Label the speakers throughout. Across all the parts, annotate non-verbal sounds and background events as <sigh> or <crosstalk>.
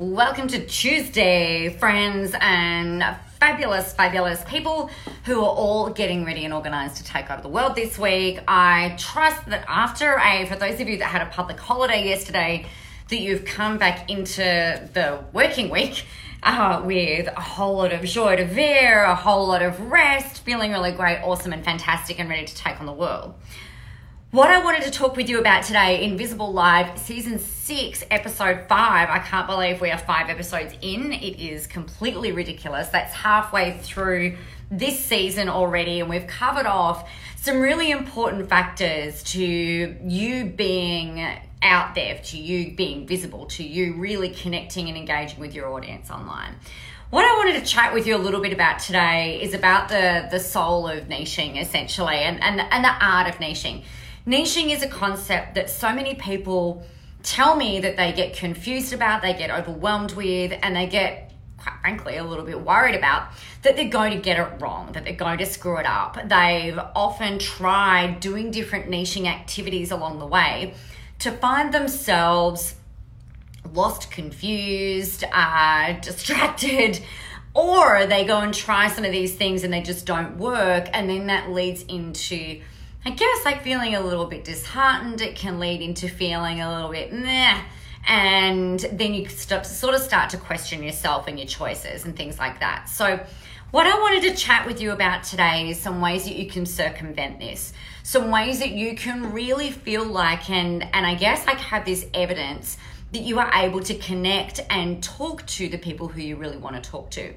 Speaker 1: Welcome to Tuesday, friends and fabulous, fabulous people who are all getting ready and organized to take over the world this week. I trust that after a, for those of you that had a public holiday yesterday, that you've come back into the working week uh, with a whole lot of joie de vivre, a whole lot of rest, feeling really great, awesome, and fantastic, and ready to take on the world. What I wanted to talk with you about today, in Visible Live, season six, episode five. I can't believe we are five episodes in. It is completely ridiculous. That's halfway through this season already, and we've covered off some really important factors to you being out there, to you being visible, to you really connecting and engaging with your audience online. What I wanted to chat with you a little bit about today is about the the soul of niching, essentially, and and, and the art of niching Niching is a concept that so many people tell me that they get confused about, they get overwhelmed with, and they get, quite frankly, a little bit worried about that they're going to get it wrong, that they're going to screw it up. They've often tried doing different niching activities along the way to find themselves lost, confused, uh, <laughs> distracted, or they go and try some of these things and they just don't work, and then that leads into I guess like feeling a little bit disheartened. It can lead into feeling a little bit meh. And then you start, sort of start to question yourself and your choices and things like that. So, what I wanted to chat with you about today is some ways that you can circumvent this. Some ways that you can really feel like, and, and I guess I have this evidence that you are able to connect and talk to the people who you really want to talk to.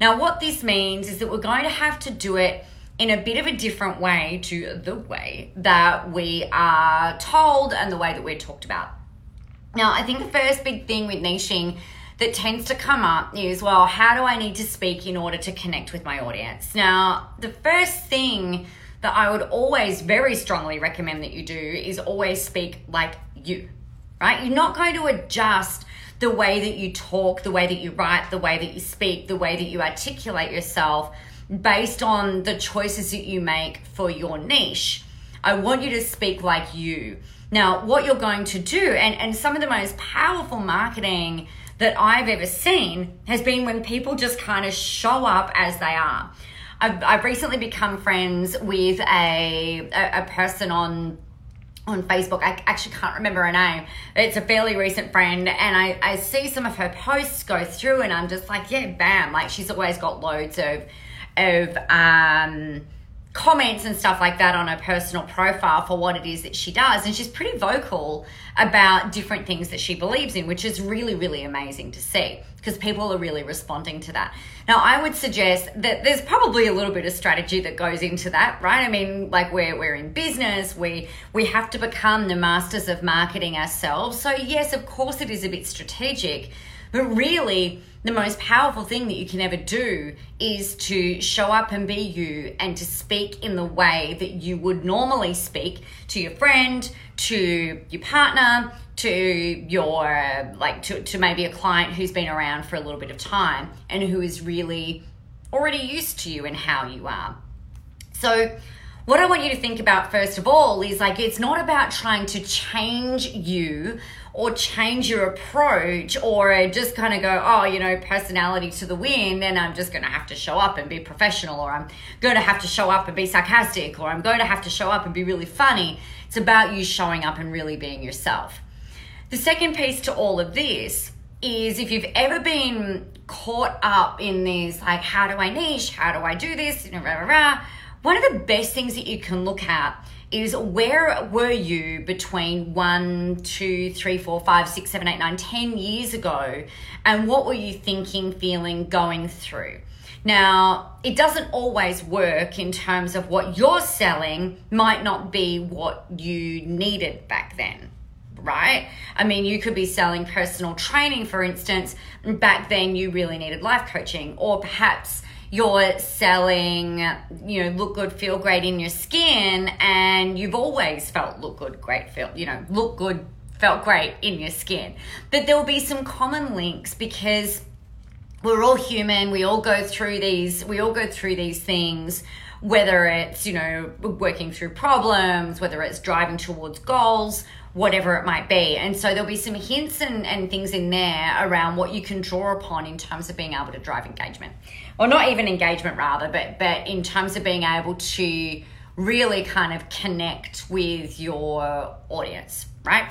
Speaker 1: Now, what this means is that we're going to have to do it in a bit of a different way to the way that we are told and the way that we're talked about. Now, I think the first big thing with niching that tends to come up is well, how do I need to speak in order to connect with my audience? Now, the first thing that I would always very strongly recommend that you do is always speak like you, right? You're not going to adjust the way that you talk, the way that you write, the way that you speak, the way that you articulate yourself based on the choices that you make for your niche. I want you to speak like you. Now, what you're going to do, and, and some of the most powerful marketing that I've ever seen has been when people just kind of show up as they are. I've, I've recently become friends with a, a, a person on on Facebook. I actually can't remember her name. It's a fairly recent friend, and I, I see some of her posts go through, and I'm just like, yeah, bam. Like, she's always got loads of of um, comments and stuff like that on her personal profile for what it is that she does. And she's pretty vocal about different things that she believes in, which is really, really amazing to see because people are really responding to that. Now, I would suggest that there's probably a little bit of strategy that goes into that, right? I mean, like we're, we're in business, we, we have to become the masters of marketing ourselves. So, yes, of course, it is a bit strategic, but really, the most powerful thing that you can ever do is to show up and be you and to speak in the way that you would normally speak to your friend, to your partner, to your like to, to maybe a client who's been around for a little bit of time and who is really already used to you and how you are. So what I want you to think about first of all is like it's not about trying to change you or change your approach or just kind of go, oh, you know, personality to the wind, then I'm just going to have to show up and be professional, or I'm going to have to show up and be sarcastic, or I'm going to have to show up and be really funny. It's about you showing up and really being yourself. The second piece to all of this is if you've ever been caught up in these, like, how do I niche? How do I do this? You know, rah, rah, rah. One of the best things that you can look at is where were you between one, two, three, four, five, six, seven, eight, nine, ten years ago, and what were you thinking, feeling, going through? Now, it doesn't always work in terms of what you're selling might not be what you needed back then right? I mean, you could be selling personal training, for instance, back then you really needed life coaching, or perhaps you're selling, you know, look good, feel great in your skin, and you've always felt look good, great, feel, you know, look good, felt great in your skin. But there will be some common links because we're all human, we all go through these, we all go through these things whether it's you know working through problems whether it's driving towards goals whatever it might be. And so there'll be some hints and, and things in there around what you can draw upon in terms of being able to drive engagement. Or not even engagement rather, but but in terms of being able to really kind of connect with your audience, right?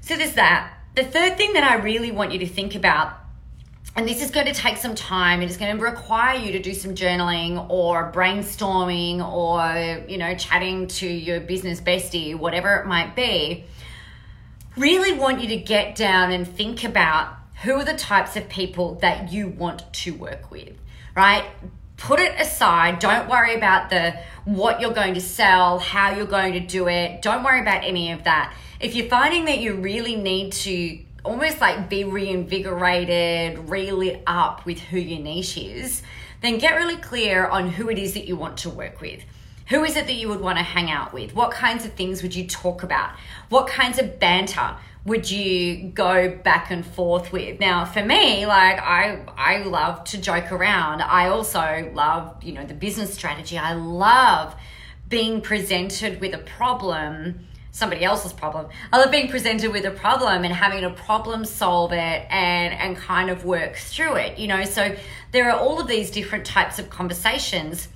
Speaker 1: So there's that. The third thing that I really want you to think about and this is going to take some time it is going to require you to do some journaling or brainstorming or you know chatting to your business bestie whatever it might be really want you to get down and think about who are the types of people that you want to work with right? Put it aside. Don't worry about the what you're going to sell how you're going to do it. Don't worry about any of that. If you're finding that you really need to almost like be reinvigorated, really up with who your niche is, then get really clear on who it is that you want to work with. Who is it that you would want to hang out with? What kinds of things would you talk about? What kinds of banter would you go back and forth with? Now, for me, like I I love to joke around. I also love, you know, the business strategy. I love being presented with a problem somebody else's problem. I love being presented with a problem and having to problem solve it and and kind of work through it. You know, so there are all of these different types of conversations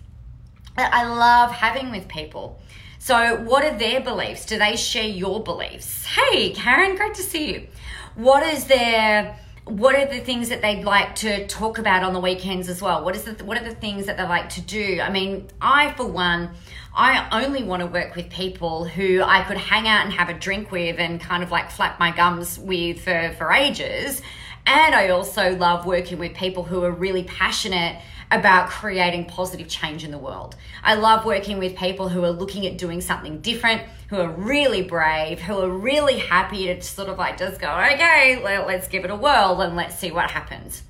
Speaker 1: that I love having with people. So, what are their beliefs? Do they share your beliefs? Hey, Karen, great to see you. What is their what are the things that they'd like to talk about on the weekends as well? What is the, what are the things that they like to do? I mean, I for one, I only want to work with people who I could hang out and have a drink with and kind of like flap my gums with for, for ages. And I also love working with people who are really passionate about creating positive change in the world. I love working with people who are looking at doing something different, who are really brave, who are really happy to sort of like just go, okay, let's give it a whirl and let's see what happens.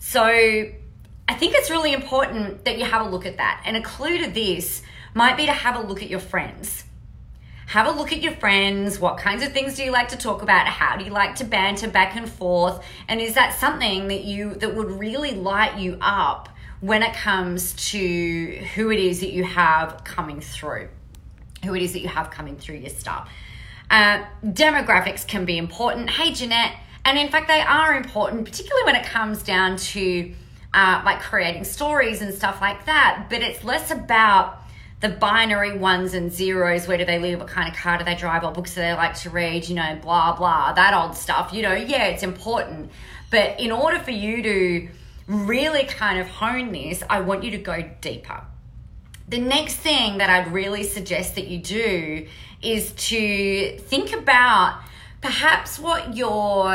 Speaker 1: So I think it's really important that you have a look at that. And a clue to this might be to have a look at your friends. Have a look at your friends. What kinds of things do you like to talk about? How do you like to banter back and forth? And is that something that you that would really light you up when it comes to who it is that you have coming through? Who it is that you have coming through your stuff? Uh, demographics can be important. Hey, Jeanette, and in fact, they are important, particularly when it comes down to uh, like creating stories and stuff like that. But it's less about the binary ones and zeros where do they live what kind of car do they drive what books do they like to read you know blah blah that old stuff you know yeah it's important. But in order for you to really kind of hone this i want you to go deeper. The next thing that i'd really suggest that you do is to think about perhaps what your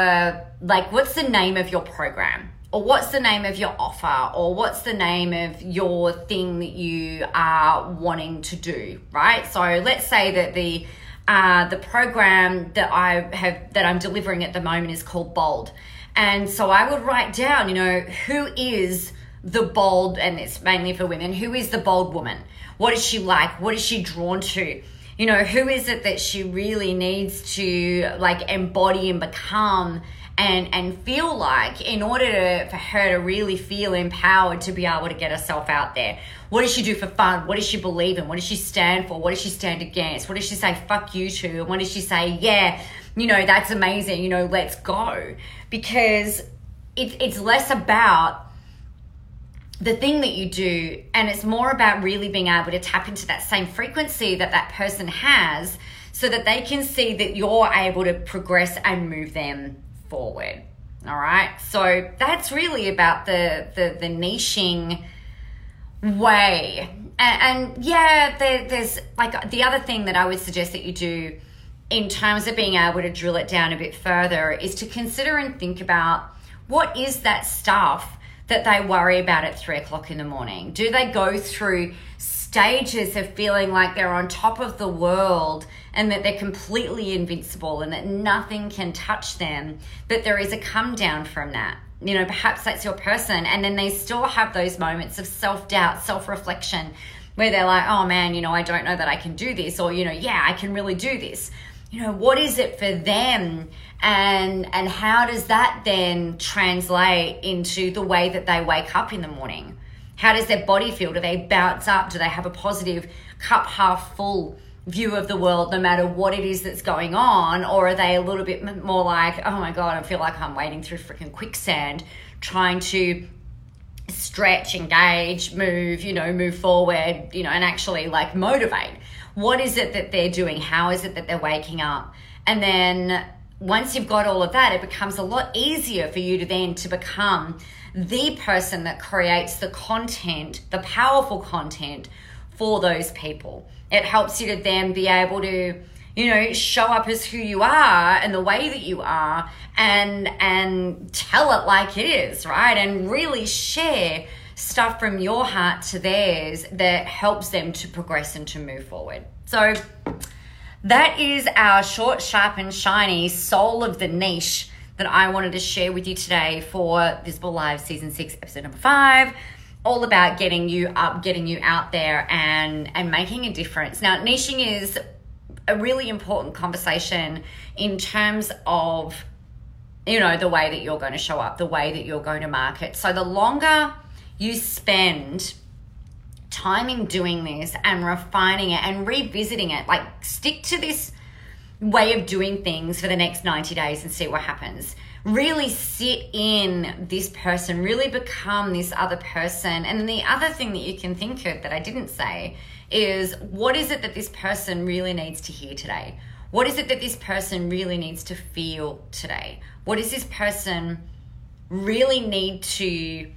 Speaker 1: like what's the name of your program or what's the name of your offer or what's the name of your thing that you are wanting to do right? So let's say that the uh, the program that i have that i'm delivering at the moment is called bold. And so i would write down you know who is the bold and it's mainly for women who is the bold woman? What is she like? What is she drawn to? You know who is it that she really needs to like embody and become and and feel like in order to, for her to really feel empowered to be able to get herself out there. What does she do for fun? What does she believe in? What does she stand for? What does she stand against? What does she say fuck you to and what does she say yeah you know that's amazing you know let's go. Because it, it's less about the thing that you do and it's more about really being able to tap into that same frequency that that person has so that they can see that you're able to progress and move them forward. All right. So that's really about the the, the niching way. And, and yeah, there, there's like the other thing that I would suggest that you do in terms of being able to drill it down a bit further is to consider and think about what is that stuff that they worry about at three o'clock in the morning? Do they go through stages of feeling like they're on top of the world and that they're completely invincible and that nothing can touch them, but there is a come down from that. You know, perhaps that's your person, and then they still have those moments of self doubt, self reflection, where they're like, oh man, you know, I don't know that I can do this, or, you know, yeah, I can really do this. You know, what is it for them? And, and how does that then translate into the way that they wake up in the morning? How does their body feel? Do they bounce up? Do they have a positive cup half full view of the world no matter what it is that's going on? Or are they a little bit more like, oh my God, I feel like I'm wading through freaking quicksand, trying to stretch, engage, move, you know, move forward, you know, and actually like motivate? What is it that they're doing? How is it that they're waking up? And then once you've got all of that, it becomes a lot easier for you to then to become the person that creates the content, the powerful content for those people. It helps you to then be able to, you know, show up as who you are and the way that you are and and tell it like it is, right? And really share stuff from your heart to theirs that helps them to progress and to move forward. So that is our short, sharp, and shiny soul of the niche that I wanted to share with you today for Visible Live Season 6, Episode Number 5 all about getting you up, getting you out there and and making a difference. Now, niching is a really important conversation in terms of you know the way that you're going to show up, the way that you're going to market. So the longer you spend time in doing this and refining it and revisiting it, like stick to this way of doing things for the next 90 days and see what happens really sit in this person, really become this other person. And the other thing that you can think of that I didn't say is what is it that this person really needs to hear today? What is it that this person really needs to feel today? What does this person really need to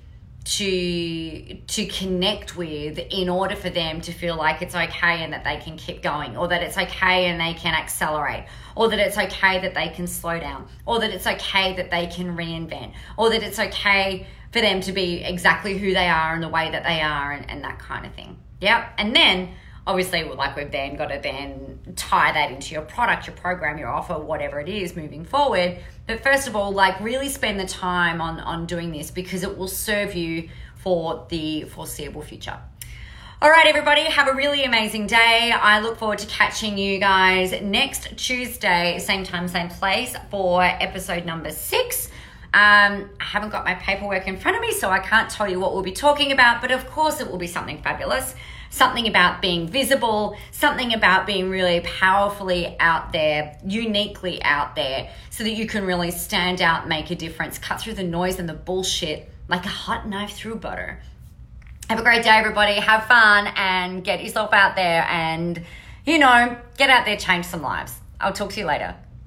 Speaker 1: to to connect with in order for them to feel like it's okay and that they can keep going or that it's okay and they can accelerate or that it's okay that they can slow down or that it's okay that they can reinvent or that it's okay for them to be exactly who they are and the way that they are and, and that kind of thing. Yep. And then obviously like we've then got to then tie that into your product your program your offer whatever it is moving forward but first of all, like really spend the time on, on doing this because it will serve you for the foreseeable future. All right, everybody, have a really amazing day. I look forward to catching you guys next Tuesday, same time, same place, for episode number six. Um, I haven't got my paperwork in front of me, so I can't tell you what we'll be talking about, but of course, it will be something fabulous something about being visible, something about being really powerfully out there, uniquely out there, so that you can really stand out, make a difference, cut through the noise and the bullshit like a hot knife through butter. Have a great day, everybody. Have fun and get yourself out there and, you know, get out there, change some lives. I'll talk to you later.